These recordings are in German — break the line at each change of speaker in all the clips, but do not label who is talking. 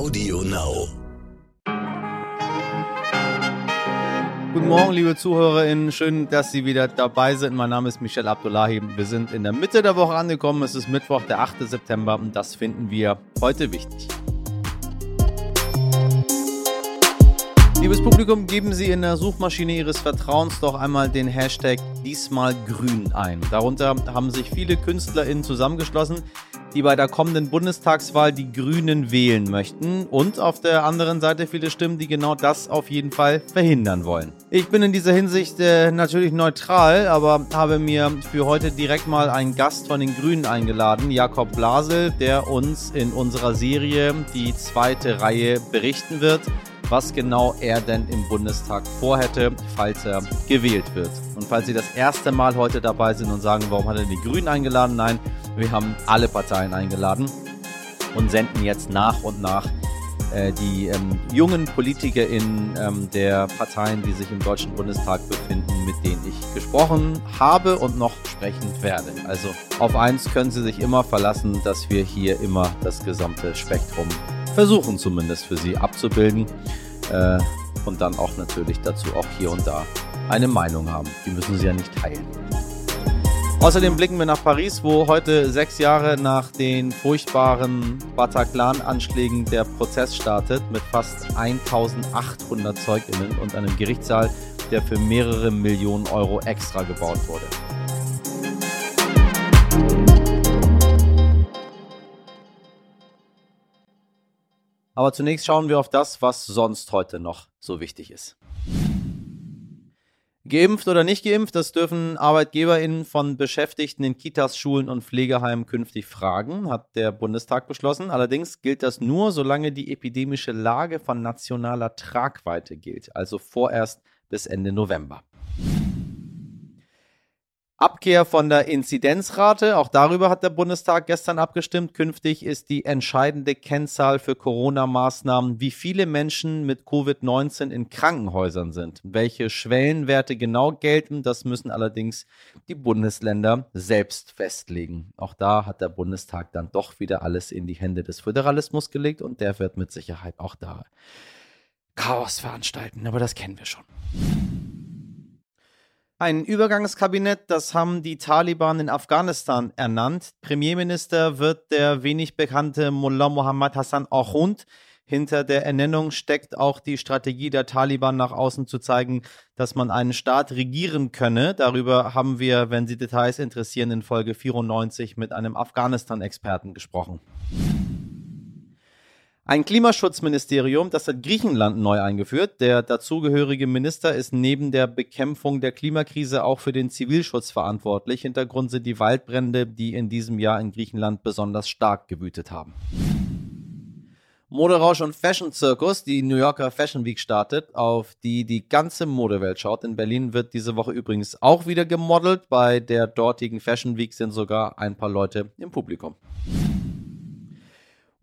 Audio Now.
Guten Morgen, liebe ZuhörerInnen. Schön, dass Sie wieder dabei sind. Mein Name ist Michel Abdullahi. Wir sind in der Mitte der Woche angekommen. Es ist Mittwoch, der 8. September und das finden wir heute wichtig. Liebes Publikum, geben Sie in der Suchmaschine Ihres Vertrauens doch einmal den Hashtag diesmal grün ein. Darunter haben sich viele KünstlerInnen zusammengeschlossen, die bei der kommenden Bundestagswahl die Grünen wählen möchten und auf der anderen Seite viele Stimmen, die genau das auf jeden Fall verhindern wollen. Ich bin in dieser Hinsicht äh, natürlich neutral, aber habe mir für heute direkt mal einen Gast von den Grünen eingeladen, Jakob Blasel, der uns in unserer Serie die zweite Reihe berichten wird was genau er denn im Bundestag vorhätte, falls er gewählt wird. Und falls Sie das erste Mal heute dabei sind und sagen, warum hat er die Grünen eingeladen? Nein, wir haben alle Parteien eingeladen und senden jetzt nach und nach äh, die ähm, jungen PolitikerInnen ähm, der Parteien, die sich im Deutschen Bundestag befinden, mit denen ich gesprochen habe und noch sprechen werde. Also auf eins können Sie sich immer verlassen, dass wir hier immer das gesamte Spektrum versuchen zumindest für sie abzubilden äh, und dann auch natürlich dazu auch hier und da eine Meinung haben. Die müssen sie ja nicht teilen. Außerdem blicken wir nach Paris, wo heute sechs Jahre nach den furchtbaren Bataclan-Anschlägen der Prozess startet mit fast 1800 ZeugInnen und einem Gerichtssaal, der für mehrere Millionen Euro extra gebaut wurde. Aber zunächst schauen wir auf das, was sonst heute noch so wichtig ist. Geimpft oder nicht geimpft, das dürfen ArbeitgeberInnen von Beschäftigten in Kitas, Schulen und Pflegeheimen künftig fragen, hat der Bundestag beschlossen. Allerdings gilt das nur, solange die epidemische Lage von nationaler Tragweite gilt, also vorerst bis Ende November. Abkehr von der Inzidenzrate, auch darüber hat der Bundestag gestern abgestimmt. Künftig ist die entscheidende Kennzahl für Corona-Maßnahmen, wie viele Menschen mit Covid-19 in Krankenhäusern sind. Welche Schwellenwerte genau gelten, das müssen allerdings die Bundesländer selbst festlegen. Auch da hat der Bundestag dann doch wieder alles in die Hände des Föderalismus gelegt und der wird mit Sicherheit auch da Chaos veranstalten, aber das kennen wir schon. Ein Übergangskabinett, das haben die Taliban in Afghanistan ernannt. Premierminister wird der wenig bekannte Mullah Muhammad Hassan Ahund. Hinter der Ernennung steckt auch die Strategie der Taliban nach außen zu zeigen, dass man einen Staat regieren könne. Darüber haben wir, wenn Sie Details interessieren, in Folge 94 mit einem Afghanistan-Experten gesprochen. Ein Klimaschutzministerium, das hat Griechenland neu eingeführt. Der dazugehörige Minister ist neben der Bekämpfung der Klimakrise auch für den Zivilschutz verantwortlich. Hintergrund sind die Waldbrände, die in diesem Jahr in Griechenland besonders stark gewütet haben. Moderausch und Fashion Circus, die New Yorker Fashion Week startet, auf die die ganze Modewelt schaut. In Berlin wird diese Woche übrigens auch wieder gemodelt. Bei der dortigen Fashion Week sind sogar ein paar Leute im Publikum.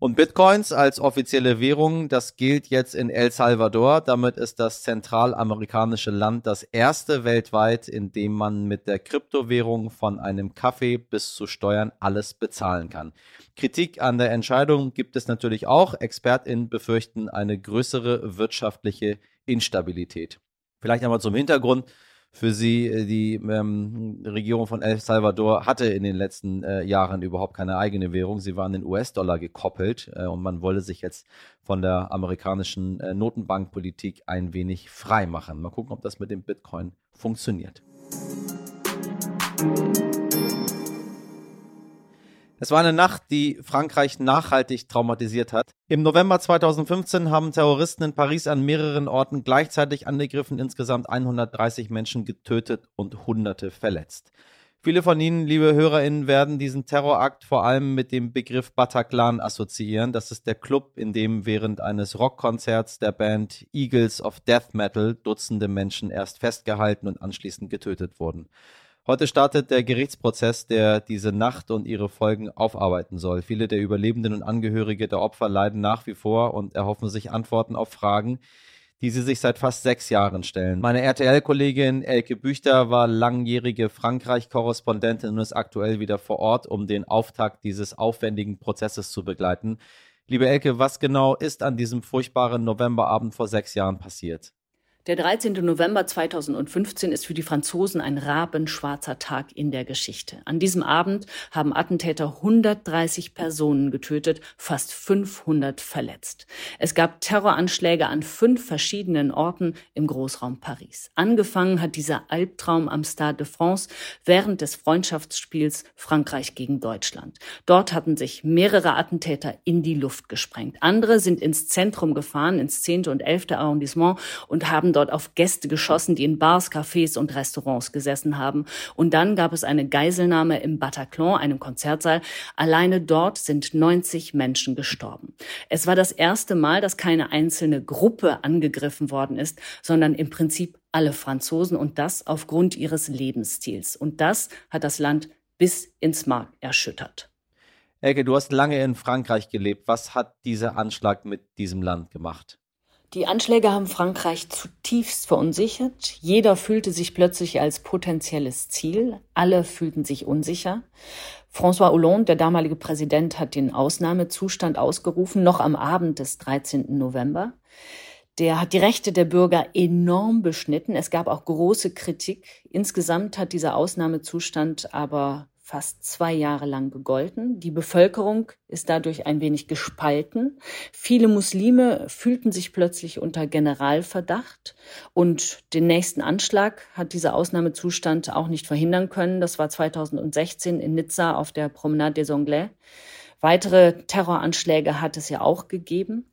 Und Bitcoins als offizielle Währung, das gilt jetzt in El Salvador. Damit ist das zentralamerikanische Land das erste weltweit, in dem man mit der Kryptowährung von einem Kaffee bis zu Steuern alles bezahlen kann. Kritik an der Entscheidung gibt es natürlich auch. ExpertInnen befürchten eine größere wirtschaftliche Instabilität. Vielleicht einmal zum Hintergrund für sie. Äh, die ähm, Regierung von El Salvador hatte in den letzten äh, Jahren überhaupt keine eigene Währung. Sie war an den US-Dollar gekoppelt äh, und man wolle sich jetzt von der amerikanischen äh, Notenbankpolitik ein wenig frei machen. Mal gucken, ob das mit dem Bitcoin funktioniert. Es war eine Nacht, die Frankreich nachhaltig traumatisiert hat. Im November 2015 haben Terroristen in Paris an mehreren Orten gleichzeitig angegriffen, insgesamt 130 Menschen getötet und Hunderte verletzt. Viele von Ihnen, liebe HörerInnen, werden diesen Terrorakt vor allem mit dem Begriff Bataclan assoziieren. Das ist der Club, in dem während eines Rockkonzerts der Band Eagles of Death Metal Dutzende Menschen erst festgehalten und anschließend getötet wurden. Heute startet der Gerichtsprozess, der diese Nacht und ihre Folgen aufarbeiten soll. Viele der Überlebenden und Angehörige der Opfer leiden nach wie vor und erhoffen sich Antworten auf Fragen, die sie sich seit fast sechs Jahren stellen. Meine RTL-Kollegin Elke Büchter war langjährige Frankreich-Korrespondentin und ist aktuell wieder vor Ort, um den Auftakt dieses aufwendigen Prozesses zu begleiten. Liebe Elke, was genau ist an diesem furchtbaren Novemberabend vor sechs Jahren passiert?
Der 13. November 2015 ist für die Franzosen ein rabenschwarzer Tag in der Geschichte. An diesem Abend haben Attentäter 130 Personen getötet, fast 500 verletzt. Es gab Terroranschläge an fünf verschiedenen Orten im Großraum Paris. Angefangen hat dieser Albtraum am Stade de France während des Freundschaftsspiels Frankreich gegen Deutschland. Dort hatten sich mehrere Attentäter in die Luft gesprengt. Andere sind ins Zentrum gefahren, ins 10. und 11. Arrondissement und haben dort auf Gäste geschossen, die in Bars, Cafés und Restaurants gesessen haben. Und dann gab es eine Geiselnahme im Bataclan, einem Konzertsaal. Alleine dort sind 90 Menschen gestorben. Es war das erste Mal, dass keine einzelne Gruppe angegriffen worden ist, sondern im Prinzip alle Franzosen und das aufgrund ihres Lebensstils. Und das hat das Land bis ins Mark erschüttert.
Elke, du hast lange in Frankreich gelebt. Was hat dieser Anschlag mit diesem Land gemacht?
Die Anschläge haben Frankreich zutiefst verunsichert. Jeder fühlte sich plötzlich als potenzielles Ziel. Alle fühlten sich unsicher. François Hollande, der damalige Präsident, hat den Ausnahmezustand ausgerufen, noch am Abend des 13. November. Der hat die Rechte der Bürger enorm beschnitten. Es gab auch große Kritik. Insgesamt hat dieser Ausnahmezustand aber fast zwei Jahre lang gegolten. Die Bevölkerung ist dadurch ein wenig gespalten. Viele Muslime fühlten sich plötzlich unter Generalverdacht und den nächsten Anschlag hat dieser Ausnahmezustand auch nicht verhindern können. Das war 2016 in Nizza auf der Promenade des Anglais. Weitere Terroranschläge hat es ja auch gegeben.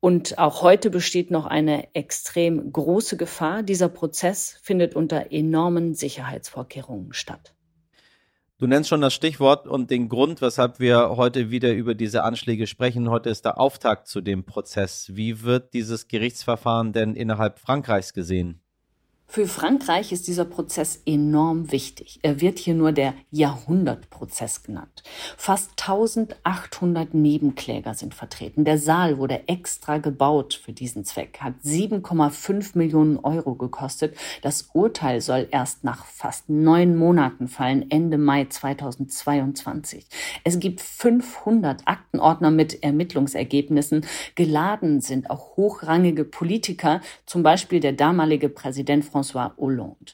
Und auch heute besteht noch eine extrem große Gefahr. Dieser Prozess findet unter enormen Sicherheitsvorkehrungen statt.
Du nennst schon das Stichwort und den Grund, weshalb wir heute wieder über diese Anschläge sprechen. Heute ist der Auftakt zu dem Prozess. Wie wird dieses Gerichtsverfahren denn innerhalb Frankreichs gesehen?
Für Frankreich ist dieser Prozess enorm wichtig. Er wird hier nur der Jahrhundertprozess genannt. Fast 1800 Nebenkläger sind vertreten. Der Saal wurde extra gebaut für diesen Zweck, hat 7,5 Millionen Euro gekostet. Das Urteil soll erst nach fast neun Monaten fallen, Ende Mai 2022. Es gibt 500 Aktenordner mit Ermittlungsergebnissen. Geladen sind auch hochrangige Politiker, zum Beispiel der damalige Präsident François Hollande.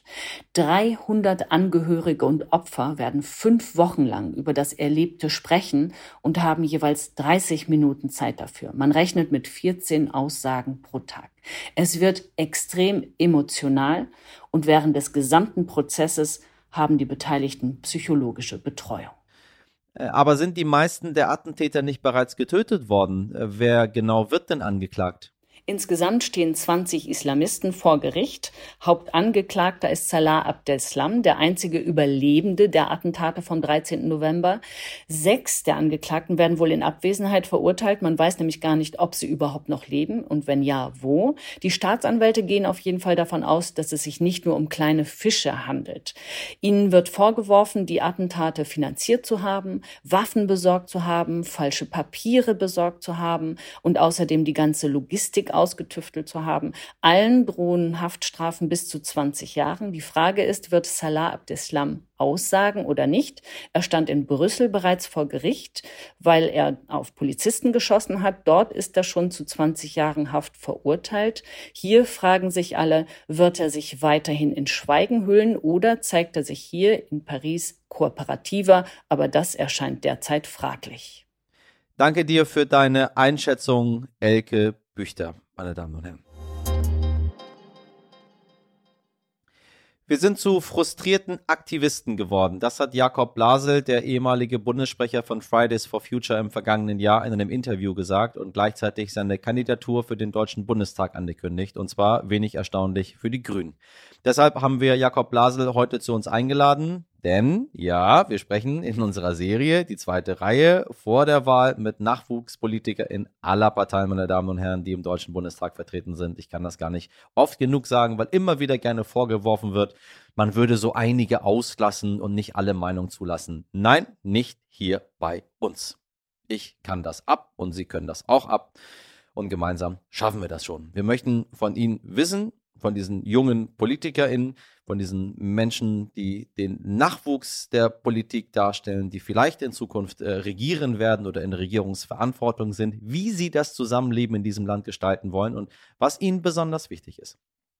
300 Angehörige und Opfer werden fünf Wochen lang über das Erlebte sprechen und haben jeweils 30 Minuten Zeit dafür. Man rechnet mit 14 Aussagen pro Tag. Es wird extrem emotional und während des gesamten Prozesses haben die Beteiligten psychologische Betreuung.
Äh, aber sind die meisten der Attentäter nicht bereits getötet worden? Äh, wer genau wird denn angeklagt?
Insgesamt stehen 20 Islamisten vor Gericht. Hauptangeklagter ist Salah Abdeslam, der einzige Überlebende der Attentate vom 13. November. Sechs der Angeklagten werden wohl in Abwesenheit verurteilt. Man weiß nämlich gar nicht, ob sie überhaupt noch leben und wenn ja, wo. Die Staatsanwälte gehen auf jeden Fall davon aus, dass es sich nicht nur um kleine Fische handelt. Ihnen wird vorgeworfen, die Attentate finanziert zu haben, Waffen besorgt zu haben, falsche Papiere besorgt zu haben und außerdem die ganze Logistik ausgetüftelt zu haben. Allen drohen Haftstrafen bis zu 20 Jahren. Die Frage ist, wird Salah Abdeslam aussagen oder nicht? Er stand in Brüssel bereits vor Gericht, weil er auf Polizisten geschossen hat. Dort ist er schon zu 20 Jahren Haft verurteilt. Hier fragen sich alle, wird er sich weiterhin in Schweigen hüllen oder zeigt er sich hier in Paris kooperativer? Aber das erscheint derzeit fraglich.
Danke dir für deine Einschätzung, Elke Büchter, meine Damen und Herren. Wir sind zu frustrierten Aktivisten geworden. Das hat Jakob Blasel, der ehemalige Bundessprecher von Fridays for Future im vergangenen Jahr in einem Interview gesagt und gleichzeitig seine Kandidatur für den Deutschen Bundestag angekündigt. Und zwar wenig erstaunlich für die Grünen. Deshalb haben wir Jakob Blasel heute zu uns eingeladen. Denn, ja, wir sprechen in unserer Serie, die zweite Reihe, vor der Wahl mit Nachwuchspolitiker in aller Parteien, meine Damen und Herren, die im Deutschen Bundestag vertreten sind. Ich kann das gar nicht oft genug sagen, weil immer wieder gerne vorgeworfen wird, man würde so einige auslassen und nicht alle Meinungen zulassen. Nein, nicht hier bei uns. Ich kann das ab und Sie können das auch ab. Und gemeinsam schaffen wir das schon. Wir möchten von Ihnen wissen, von diesen jungen PolitikerInnen, von diesen Menschen, die den Nachwuchs der Politik darstellen, die vielleicht in Zukunft äh, regieren werden oder in Regierungsverantwortung sind, wie sie das Zusammenleben in diesem Land gestalten wollen und was ihnen besonders wichtig ist.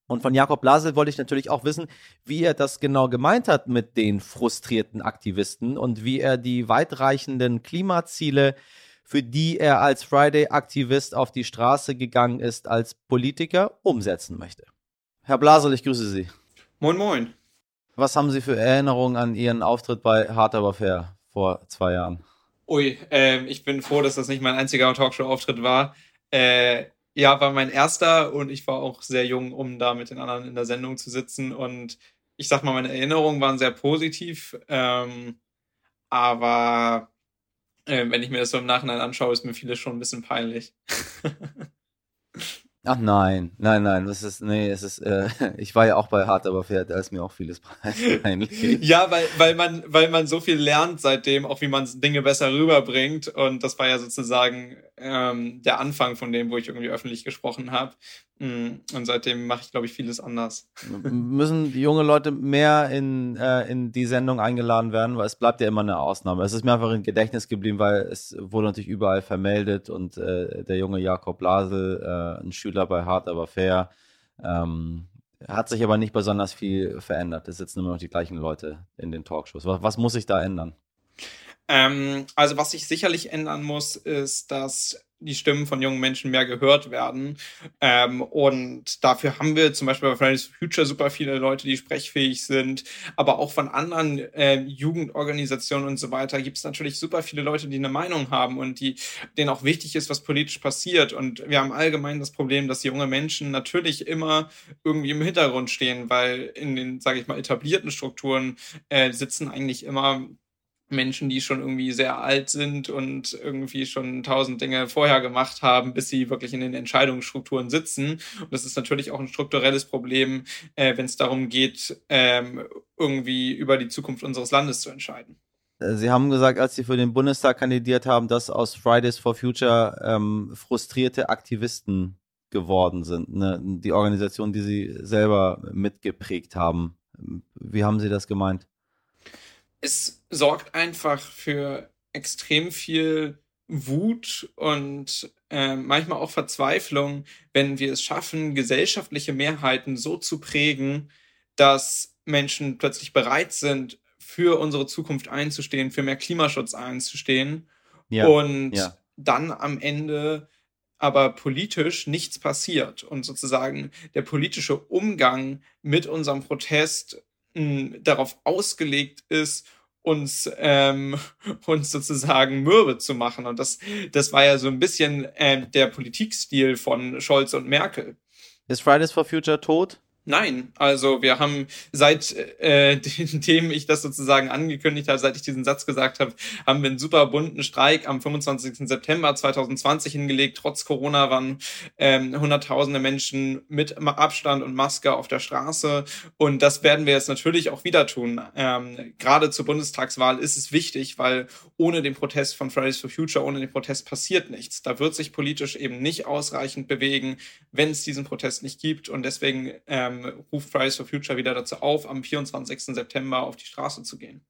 Und von Jakob Blasel wollte ich natürlich auch wissen, wie er das genau gemeint hat mit den frustrierten Aktivisten und wie er die weitreichenden Klimaziele, für die er als Friday-Aktivist auf die Straße gegangen ist, als Politiker umsetzen möchte. Herr Blasel, ich grüße Sie.
Moin, moin.
Was haben Sie für Erinnerungen an Ihren Auftritt bei Hard Aber Fair vor zwei Jahren?
Ui, äh, ich bin froh, dass das nicht mein einziger Talkshow-Auftritt war. Äh, ja, war mein erster und ich war auch sehr jung, um da mit den anderen in der Sendung zu sitzen. Und ich sag mal, meine Erinnerungen waren sehr positiv. Ähm, aber äh, wenn ich mir das so im Nachhinein anschaue, ist mir vieles schon ein bisschen peinlich.
Ach nein, nein, nein, das ist, nee, es ist, äh, ich war ja auch bei Hart aber fair, da ist mir auch vieles
peinlich. ja, weil, weil man, weil man so viel lernt seitdem, auch wie man Dinge besser rüberbringt und das war ja sozusagen ähm, der Anfang von dem, wo ich irgendwie öffentlich gesprochen habe. Mm, und seitdem mache ich, glaube ich, vieles anders.
Müssen junge Leute mehr in, äh, in die Sendung eingeladen werden, weil es bleibt ja immer eine Ausnahme. Es ist mir einfach im Gedächtnis geblieben, weil es wurde natürlich überall vermeldet und äh, der junge Jakob Lasel, äh, ein Schüler bei Hart aber fair, ähm, hat sich aber nicht besonders viel verändert. Es sitzen immer noch die gleichen Leute in den Talkshows. Was, was muss sich da ändern?
Ähm, also was sich sicherlich ändern muss, ist, dass die Stimmen von jungen Menschen mehr gehört werden. Ähm, und dafür haben wir zum Beispiel bei Fridays for Future super viele Leute, die sprechfähig sind. Aber auch von anderen äh, Jugendorganisationen und so weiter gibt es natürlich super viele Leute, die eine Meinung haben und die, denen auch wichtig ist, was politisch passiert. Und wir haben allgemein das Problem, dass junge Menschen natürlich immer irgendwie im Hintergrund stehen, weil in den, sage ich mal, etablierten Strukturen äh, sitzen eigentlich immer Menschen, die schon irgendwie sehr alt sind und irgendwie schon tausend Dinge vorher gemacht haben, bis sie wirklich in den Entscheidungsstrukturen sitzen. Und das ist natürlich auch ein strukturelles Problem, äh, wenn es darum geht, ähm, irgendwie über die Zukunft unseres Landes zu entscheiden.
Äh, sie haben gesagt, als Sie für den Bundestag kandidiert haben, dass aus Fridays for Future ähm, frustrierte Aktivisten geworden sind. Ne? Die Organisation, die Sie selber mitgeprägt haben. Wie haben Sie das gemeint?
Es sorgt einfach für extrem viel Wut und äh, manchmal auch Verzweiflung, wenn wir es schaffen, gesellschaftliche Mehrheiten so zu prägen, dass Menschen plötzlich bereit sind, für unsere Zukunft einzustehen, für mehr Klimaschutz einzustehen ja, und ja. dann am Ende aber politisch nichts passiert und sozusagen der politische Umgang mit unserem Protest darauf ausgelegt ist, uns, ähm, uns sozusagen mürbe zu machen. Und das, das war ja so ein bisschen äh, der Politikstil von Scholz und Merkel.
Ist Fridays for Future tot?
Nein, also wir haben seit äh, dem ich das sozusagen angekündigt habe, seit ich diesen Satz gesagt habe, haben wir einen super bunten Streik am 25. September 2020 hingelegt. Trotz Corona waren ähm, hunderttausende Menschen mit Abstand und Maske auf der Straße und das werden wir jetzt natürlich auch wieder tun. Ähm, Gerade zur Bundestagswahl ist es wichtig, weil ohne den Protest von Fridays for Future, ohne den Protest passiert nichts. Da wird sich politisch eben nicht ausreichend bewegen, wenn es diesen Protest nicht gibt und deswegen ähm, ähm, ruft Fridays for Future wieder dazu auf, am 24. September auf die Straße zu gehen.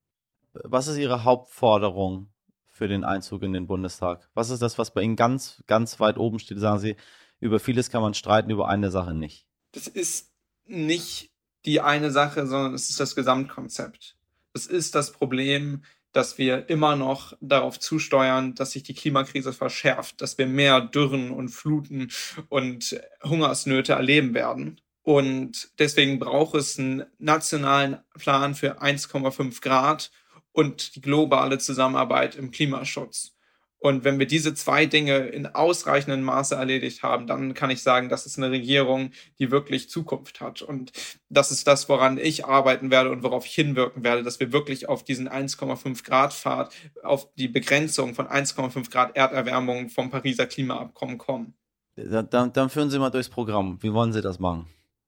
Was ist Ihre Hauptforderung für den Einzug in den Bundestag? Was ist das, was bei Ihnen ganz, ganz weit oben steht? Sagen Sie, über vieles kann man streiten, über eine Sache nicht.
Das ist nicht die eine Sache, sondern es ist das Gesamtkonzept. Es ist das Problem, dass wir immer noch darauf zusteuern, dass sich die Klimakrise verschärft, dass wir mehr Dürren und Fluten und Hungersnöte erleben werden. Und deswegen braucht es einen nationalen Plan für 1,5 Grad und die globale Zusammenarbeit im Klimaschutz. Und wenn wir diese zwei Dinge in ausreichendem Maße erledigt haben, dann kann ich sagen, das ist eine Regierung, die wirklich Zukunft hat. Und das ist das, woran ich arbeiten werde und worauf ich hinwirken werde, dass wir wirklich auf diesen 1,5 Grad Pfad, auf die Begrenzung von 1,5 Grad Erderwärmung vom Pariser Klimaabkommen kommen.
Dann, dann führen Sie mal durchs Programm. Wie wollen Sie das machen?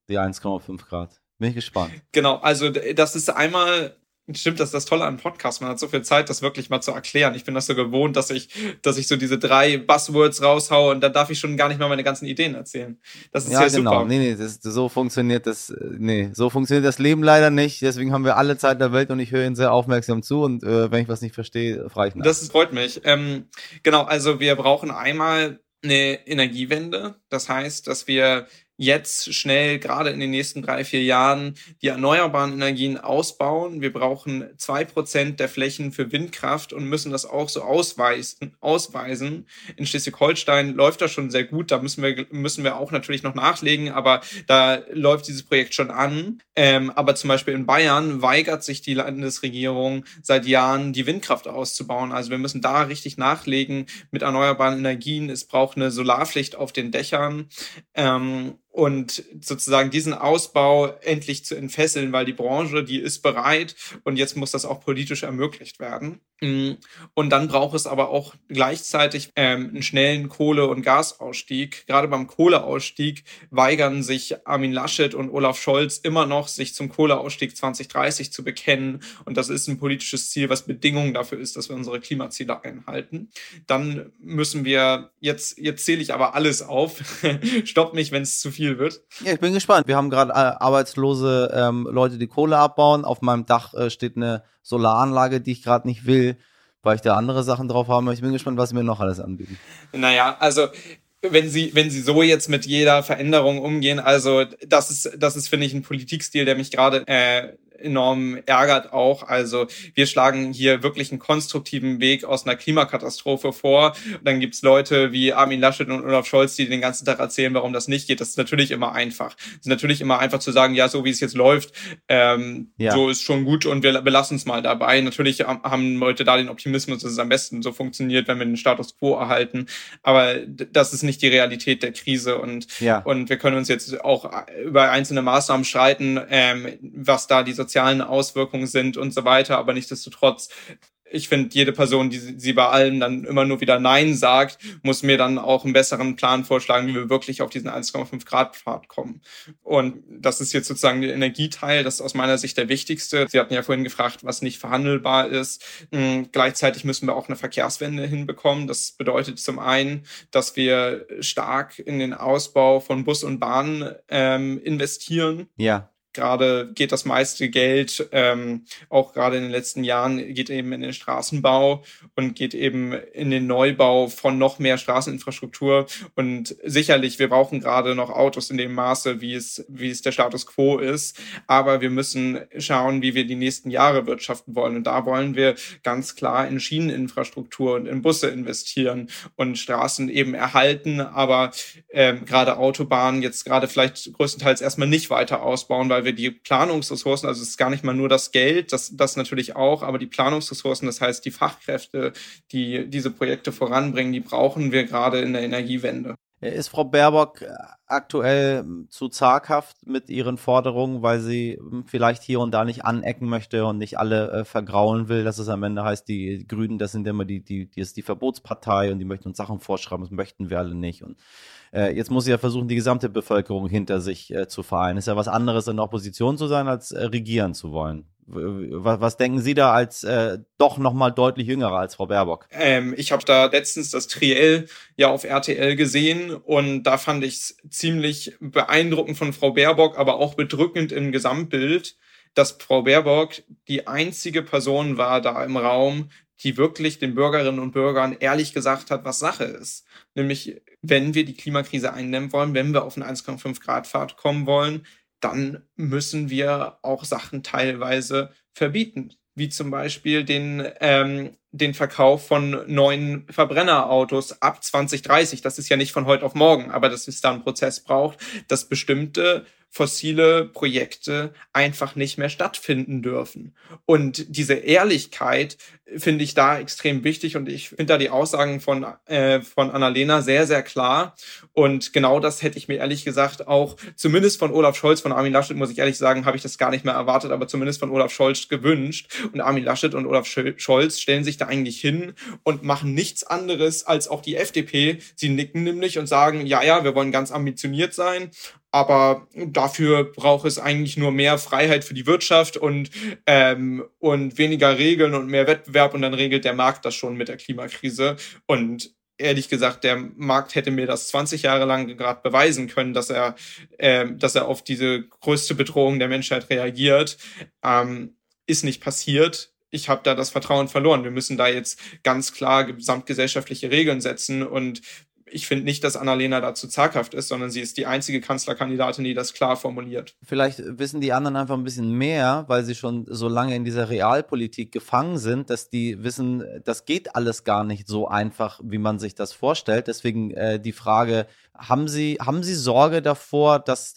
Die 1,5 Grad. Bin ich gespannt.
Genau, also das ist einmal Stimmt, das ist das Tolle an Podcasts. Man hat so viel Zeit, das wirklich mal zu erklären. Ich bin das so gewohnt, dass ich, dass ich so diese drei Buzzwords raushaue und dann darf ich schon gar nicht mal meine ganzen Ideen erzählen. Das ist ja, ja genau. super.
Nee, nee, das, so funktioniert das, nee, so funktioniert das Leben leider nicht. Deswegen haben wir alle Zeit der Welt und ich höre Ihnen sehr aufmerksam zu und äh, wenn ich was nicht verstehe, frage ich nach.
Das freut mich. Ähm, genau, also wir brauchen einmal eine Energiewende. Das heißt, dass wir jetzt schnell, gerade in den nächsten drei, vier Jahren, die erneuerbaren Energien ausbauen. Wir brauchen zwei Prozent der Flächen für Windkraft und müssen das auch so ausweisen. ausweisen. In Schleswig-Holstein läuft das schon sehr gut. Da müssen wir, müssen wir auch natürlich noch nachlegen, aber da läuft dieses Projekt schon an. Ähm, aber zum Beispiel in Bayern weigert sich die Landesregierung seit Jahren, die Windkraft auszubauen. Also wir müssen da richtig nachlegen mit erneuerbaren Energien. Es braucht eine Solarpflicht auf den Dächern. Ähm, und sozusagen diesen Ausbau endlich zu entfesseln, weil die Branche, die ist bereit und jetzt muss das auch politisch ermöglicht werden. Mm. Und dann braucht es aber auch gleichzeitig ähm, einen schnellen Kohle- und Gasausstieg. Gerade beim Kohleausstieg weigern sich Armin Laschet und Olaf Scholz immer noch, sich zum Kohleausstieg 2030 zu bekennen. Und das ist ein politisches Ziel, was Bedingung dafür ist, dass wir unsere Klimaziele einhalten. Dann müssen wir, jetzt, jetzt zähle ich aber alles auf. Stopp mich, wenn es zu viel wird.
Ja, ich bin gespannt. Wir haben gerade äh, arbeitslose ähm, Leute, die Kohle abbauen. Auf meinem Dach äh, steht eine Solaranlage, die ich gerade nicht will, weil ich da andere Sachen drauf habe. Ich bin gespannt, was sie mir noch alles anbieten.
Naja, also wenn sie, wenn sie so jetzt mit jeder Veränderung umgehen, also das ist, das ist, finde ich, ein Politikstil, der mich gerade äh, enorm ärgert auch. Also wir schlagen hier wirklich einen konstruktiven Weg aus einer Klimakatastrophe vor. Und dann gibt's Leute wie Armin Laschet und Olaf Scholz, die den ganzen Tag erzählen, warum das nicht geht. Das ist natürlich immer einfach. Es ist natürlich immer einfach zu sagen, ja, so wie es jetzt läuft, ähm, ja. so ist schon gut und wir belassen es mal dabei. Natürlich haben Leute da den Optimismus, dass es am besten so funktioniert, wenn wir den Status quo erhalten. Aber das ist nicht die Realität der Krise und, ja. und wir können uns jetzt auch über einzelne Maßnahmen streiten, ähm, was da die sozialen Auswirkungen sind und so weiter. Aber nichtsdestotrotz ich finde, jede Person, die sie bei allem dann immer nur wieder Nein sagt, muss mir dann auch einen besseren Plan vorschlagen, wie wir wirklich auf diesen 1,5 Grad Pfad kommen. Und das ist jetzt sozusagen der Energieteil, das ist aus meiner Sicht der wichtigste. Sie hatten ja vorhin gefragt, was nicht verhandelbar ist. Hm, gleichzeitig müssen wir auch eine Verkehrswende hinbekommen. Das bedeutet zum einen, dass wir stark in den Ausbau von Bus und Bahn ähm, investieren.
Ja
gerade geht das meiste Geld, ähm, auch gerade in den letzten Jahren, geht eben in den Straßenbau und geht eben in den Neubau von noch mehr Straßeninfrastruktur. Und sicherlich, wir brauchen gerade noch Autos in dem Maße, wie es, wie es der Status quo ist. Aber wir müssen schauen, wie wir die nächsten Jahre wirtschaften wollen. Und da wollen wir ganz klar in Schieneninfrastruktur und in Busse investieren und Straßen eben erhalten, aber ähm, gerade Autobahnen jetzt gerade vielleicht größtenteils erstmal nicht weiter ausbauen, weil weil wir die Planungsressourcen, also es ist gar nicht mal nur das Geld, das, das natürlich auch, aber die Planungsressourcen, das heißt die Fachkräfte, die diese Projekte voranbringen, die brauchen wir gerade in der Energiewende.
Ist Frau Baerbock äh, aktuell zu zaghaft mit ihren Forderungen, weil sie hm, vielleicht hier und da nicht anecken möchte und nicht alle äh, vergraulen will, dass es am Ende heißt, die Grünen, das sind immer die, die, die ist die Verbotspartei und die möchten uns Sachen vorschreiben, das möchten wir alle nicht. Und äh, jetzt muss sie ja versuchen, die gesamte Bevölkerung hinter sich äh, zu vereinen. Ist ja was anderes, in der Opposition zu sein, als äh, regieren zu wollen. Was, was denken Sie da als äh, doch noch mal deutlich jüngerer als Frau Baerbock?
Ähm, ich habe da letztens das Triell ja auf RTL gesehen und da fand ich es ziemlich beeindruckend von Frau Baerbock, aber auch bedrückend im Gesamtbild, dass Frau Baerbock die einzige Person war da im Raum, die wirklich den Bürgerinnen und Bürgern ehrlich gesagt hat, was Sache ist. Nämlich, wenn wir die Klimakrise eindämmen wollen, wenn wir auf einen 1,5 Grad Pfad kommen wollen, dann müssen wir auch Sachen teilweise verbieten, wie zum Beispiel den, ähm, den Verkauf von neuen Verbrennerautos ab 2030. Das ist ja nicht von heute auf morgen, aber dass es da einen Prozess braucht, dass bestimmte fossile Projekte einfach nicht mehr stattfinden dürfen. Und diese Ehrlichkeit finde ich da extrem wichtig und ich finde da die Aussagen von, äh, von Annalena sehr, sehr klar. Und genau das hätte ich mir ehrlich gesagt auch, zumindest von Olaf Scholz, von Armin Laschet, muss ich ehrlich sagen, habe ich das gar nicht mehr erwartet, aber zumindest von Olaf Scholz gewünscht. Und Armin Laschet und Olaf Scholz stellen sich da eigentlich hin und machen nichts anderes als auch die FDP. Sie nicken nämlich und sagen, ja, ja, wir wollen ganz ambitioniert sein aber dafür braucht es eigentlich nur mehr Freiheit für die Wirtschaft und, ähm, und weniger Regeln und mehr Wettbewerb und dann regelt der Markt das schon mit der Klimakrise. Und ehrlich gesagt, der Markt hätte mir das 20 Jahre lang gerade beweisen können, dass er, äh, dass er auf diese größte Bedrohung der Menschheit reagiert. Ähm, ist nicht passiert. Ich habe da das Vertrauen verloren. Wir müssen da jetzt ganz klar gesamtgesellschaftliche Regeln setzen und ich finde nicht, dass Annalena dazu zaghaft ist, sondern sie ist die einzige Kanzlerkandidatin, die das klar formuliert.
Vielleicht wissen die anderen einfach ein bisschen mehr, weil sie schon so lange in dieser Realpolitik gefangen sind, dass die wissen, das geht alles gar nicht so einfach, wie man sich das vorstellt. Deswegen äh, die Frage, haben Sie, haben Sie Sorge davor, dass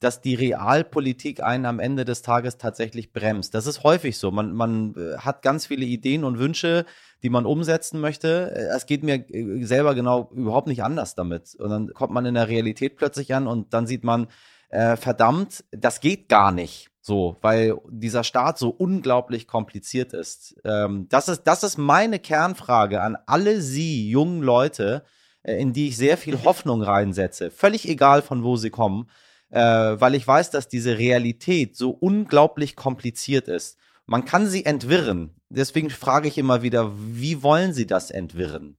dass die Realpolitik einen am Ende des Tages tatsächlich bremst. Das ist häufig so. Man, man äh, hat ganz viele Ideen und Wünsche, die man umsetzen möchte. Äh, es geht mir äh, selber genau überhaupt nicht anders damit. Und dann kommt man in der Realität plötzlich an und dann sieht man, äh, verdammt, das geht gar nicht. So, weil dieser Staat so unglaublich kompliziert ist. Ähm, das ist. Das ist meine Kernfrage an alle Sie, jungen Leute, äh, in die ich sehr viel Hoffnung reinsetze. Völlig egal, von wo sie kommen äh, weil ich weiß, dass diese Realität so unglaublich kompliziert ist. Man kann sie entwirren. Deswegen frage ich immer wieder, wie wollen Sie das entwirren?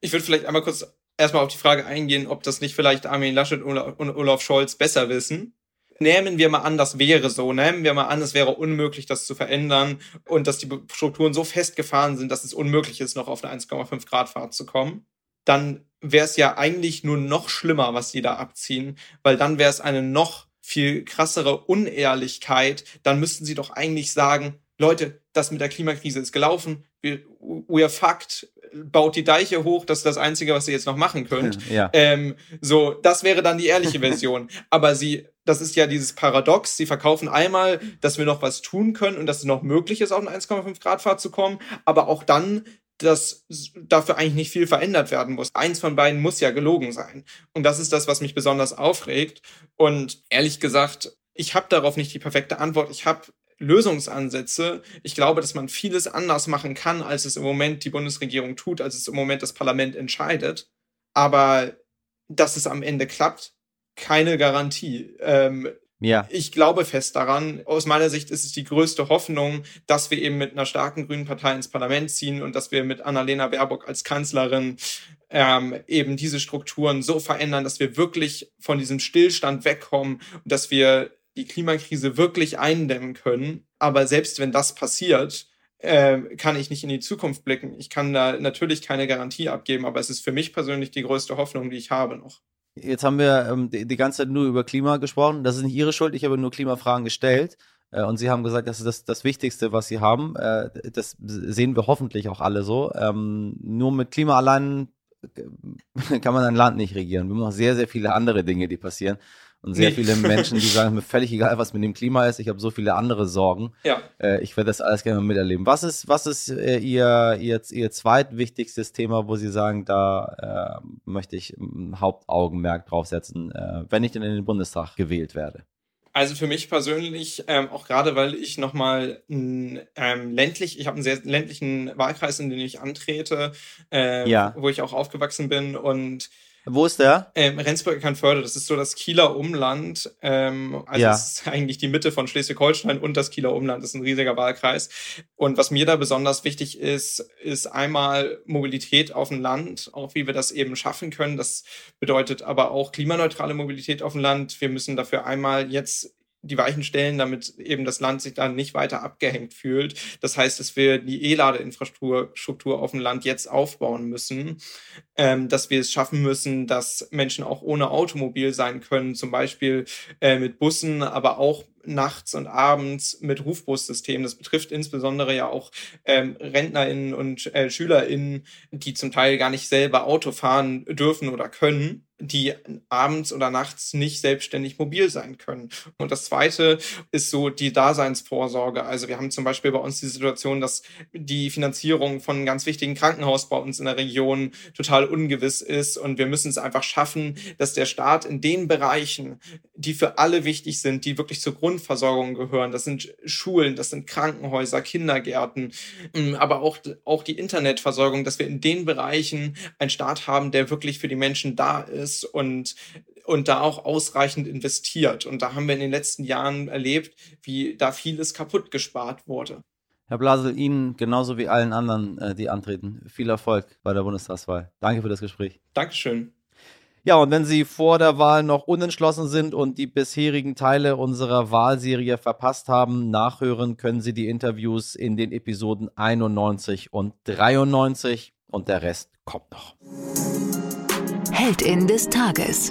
Ich würde vielleicht einmal kurz erstmal auf die Frage eingehen, ob das nicht vielleicht Armin Laschet und Olaf Scholz besser wissen. Nehmen wir mal an, das wäre so. Nehmen wir mal an, es wäre unmöglich, das zu verändern und dass die Strukturen so festgefahren sind, dass es unmöglich ist, noch auf eine 1,5 Grad Fahrt zu kommen. Dann wäre es ja eigentlich nur noch schlimmer, was die da abziehen, weil dann wäre es eine noch viel krassere Unehrlichkeit. Dann müssten sie doch eigentlich sagen, Leute, das mit der Klimakrise ist gelaufen. Wir, we are fucked. Baut die Deiche hoch. Das ist das Einzige, was ihr jetzt noch machen könnt.
Ja.
Ähm, so, das wäre dann die ehrliche Version. Aber sie, das ist ja dieses Paradox. Sie verkaufen einmal, dass wir noch was tun können und dass es noch möglich ist, auf eine 1,5 Grad Fahrt zu kommen. Aber auch dann dass dafür eigentlich nicht viel verändert werden muss. Eins von beiden muss ja gelogen sein. Und das ist das, was mich besonders aufregt. Und ehrlich gesagt, ich habe darauf nicht die perfekte Antwort. Ich habe Lösungsansätze. Ich glaube, dass man vieles anders machen kann, als es im Moment die Bundesregierung tut, als es im Moment das Parlament entscheidet. Aber dass es am Ende klappt, keine Garantie. Ähm,
ja.
Ich glaube fest daran. Aus meiner Sicht ist es die größte Hoffnung, dass wir eben mit einer starken grünen Partei ins Parlament ziehen und dass wir mit Annalena Baerbock als Kanzlerin ähm, eben diese Strukturen so verändern, dass wir wirklich von diesem Stillstand wegkommen und dass wir die Klimakrise wirklich eindämmen können. Aber selbst wenn das passiert, äh, kann ich nicht in die Zukunft blicken. Ich kann da natürlich keine Garantie abgeben, aber es ist für mich persönlich die größte Hoffnung, die ich habe noch.
Jetzt haben wir ähm, die, die, ganze Zeit nur über Klima gesprochen. Das ist nicht Ihre Schuld. Ich habe nur Klimafragen gestellt. Äh, und Sie haben gesagt, das ist das, das Wichtigste, was Sie haben. Äh, das sehen wir hoffentlich auch alle so. Ähm, nur mit Klima allein äh, kann man ein Land nicht regieren. Wir haben noch sehr, sehr viele andere Dinge, die passieren. Und sehr nee. viele Menschen, die sagen, mir völlig egal, was mit dem Klima ist, ich habe so viele andere Sorgen.
Ja.
Äh, ich werde das alles gerne miterleben. Was ist, was ist äh, ihr, ihr, ihr zweitwichtigstes Thema, wo Sie sagen, da äh, möchte ich ein Hauptaugenmerk draufsetzen, äh, wenn ich denn in den Bundestag gewählt werde?
Also für mich persönlich, ähm, auch gerade weil ich nochmal ähm, ländlich, ich habe einen sehr ländlichen Wahlkreis, in den ich antrete, äh,
ja.
wo ich auch aufgewachsen bin und
wo ist der?
Ähm, Rendsburg-Eckernförde, das ist so das Kieler Umland. Ähm, also
ja.
es ist eigentlich die Mitte von Schleswig-Holstein und das Kieler Umland. Das ist ein riesiger Wahlkreis. Und was mir da besonders wichtig ist, ist einmal Mobilität auf dem Land, auch wie wir das eben schaffen können. Das bedeutet aber auch klimaneutrale Mobilität auf dem Land. Wir müssen dafür einmal jetzt die Weichen stellen, damit eben das Land sich dann nicht weiter abgehängt fühlt. Das heißt, dass wir die E-Ladeinfrastruktur auf dem Land jetzt aufbauen müssen, ähm, dass wir es schaffen müssen, dass Menschen auch ohne Automobil sein können, zum Beispiel äh, mit Bussen, aber auch nachts und abends mit Rufbussystemen. Das betrifft insbesondere ja auch ähm, RentnerInnen und äh, SchülerInnen, die zum Teil gar nicht selber Auto fahren dürfen oder können die abends oder nachts nicht selbstständig mobil sein können. Und das Zweite ist so die Daseinsvorsorge. Also wir haben zum Beispiel bei uns die Situation, dass die Finanzierung von ganz wichtigen Krankenhaus bei uns in der Region total ungewiss ist. Und wir müssen es einfach schaffen, dass der Staat in den Bereichen, die für alle wichtig sind, die wirklich zur Grundversorgung gehören, das sind Schulen, das sind Krankenhäuser, Kindergärten, mm, aber auch, auch die Internetversorgung, dass wir in den Bereichen einen Staat haben, der wirklich für die Menschen da ist ist und und da auch ausreichend investiert. Und da haben wir in den letzten Jahren erlebt, wie da vieles kaputt gespart wurde.
Herr Blasel, Ihnen genauso wie allen anderen, äh, die antreten, viel Erfolg bei der Bundestagswahl. Danke für das Gespräch.
Dankeschön.
Ja, und wenn Sie vor der Wahl noch unentschlossen sind und die bisherigen Teile unserer Wahlserie verpasst haben, nachhören können Sie die Interviews in den Episoden 91 und 93 und der Rest kommt noch.
Heldin des Tages.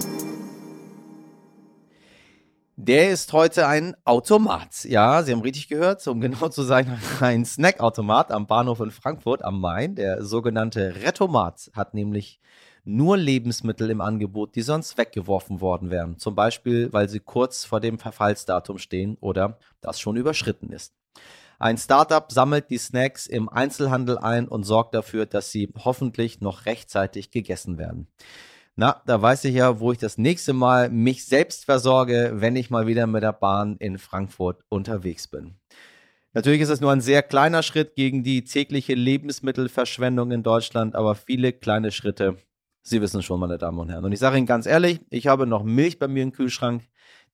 Der ist heute ein Automat. Ja, Sie haben richtig gehört, um genau zu sein, ein Snackautomat am Bahnhof in Frankfurt am Main. Der sogenannte Rettomat hat nämlich nur Lebensmittel im Angebot, die sonst weggeworfen worden wären. Zum Beispiel, weil sie kurz vor dem Verfallsdatum stehen oder das schon überschritten ist. Ein Startup sammelt die Snacks im Einzelhandel ein und sorgt dafür, dass sie hoffentlich noch rechtzeitig gegessen werden. Na, da weiß ich ja, wo ich das nächste Mal mich selbst versorge, wenn ich mal wieder mit der Bahn in Frankfurt unterwegs bin. Natürlich ist es nur ein sehr kleiner Schritt gegen die tägliche Lebensmittelverschwendung in Deutschland, aber viele kleine Schritte Sie wissen schon, meine Damen und Herren. Und ich sage Ihnen ganz ehrlich, ich habe noch Milch bei mir im Kühlschrank,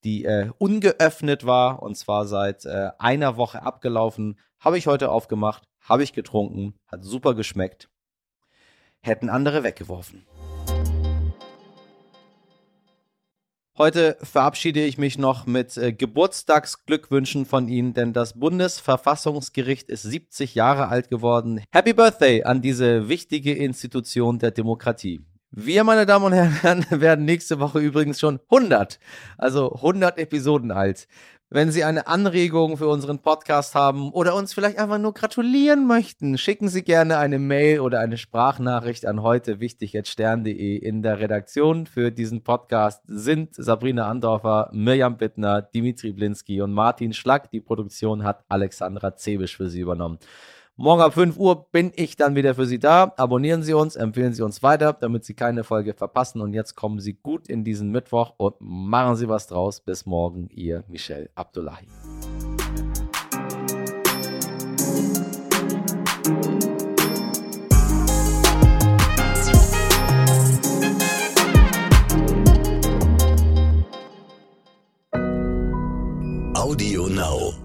die äh, ungeöffnet war und zwar seit äh, einer Woche abgelaufen. Habe ich heute aufgemacht, habe ich getrunken, hat super geschmeckt. Hätten andere weggeworfen. Heute verabschiede ich mich noch mit äh, Geburtstagsglückwünschen von Ihnen, denn das Bundesverfassungsgericht ist 70 Jahre alt geworden. Happy Birthday an diese wichtige Institution der Demokratie. Wir, meine Damen und Herren, werden nächste Woche übrigens schon 100, also 100 Episoden alt. Wenn Sie eine Anregung für unseren Podcast haben oder uns vielleicht einfach nur gratulieren möchten, schicken Sie gerne eine Mail oder eine Sprachnachricht an heute wichtig.stern.de. In der Redaktion für diesen Podcast sind Sabrina Andorfer, Mirjam Bittner, Dimitri Blinski und Martin Schlack. Die Produktion hat Alexandra Zebisch für Sie übernommen. Morgen ab 5 Uhr bin ich dann wieder für Sie da. Abonnieren Sie uns, empfehlen Sie uns weiter, damit Sie keine Folge verpassen. Und jetzt kommen Sie gut in diesen Mittwoch und machen Sie was draus. Bis morgen, Ihr Michel Abdullahi.
Audio Now.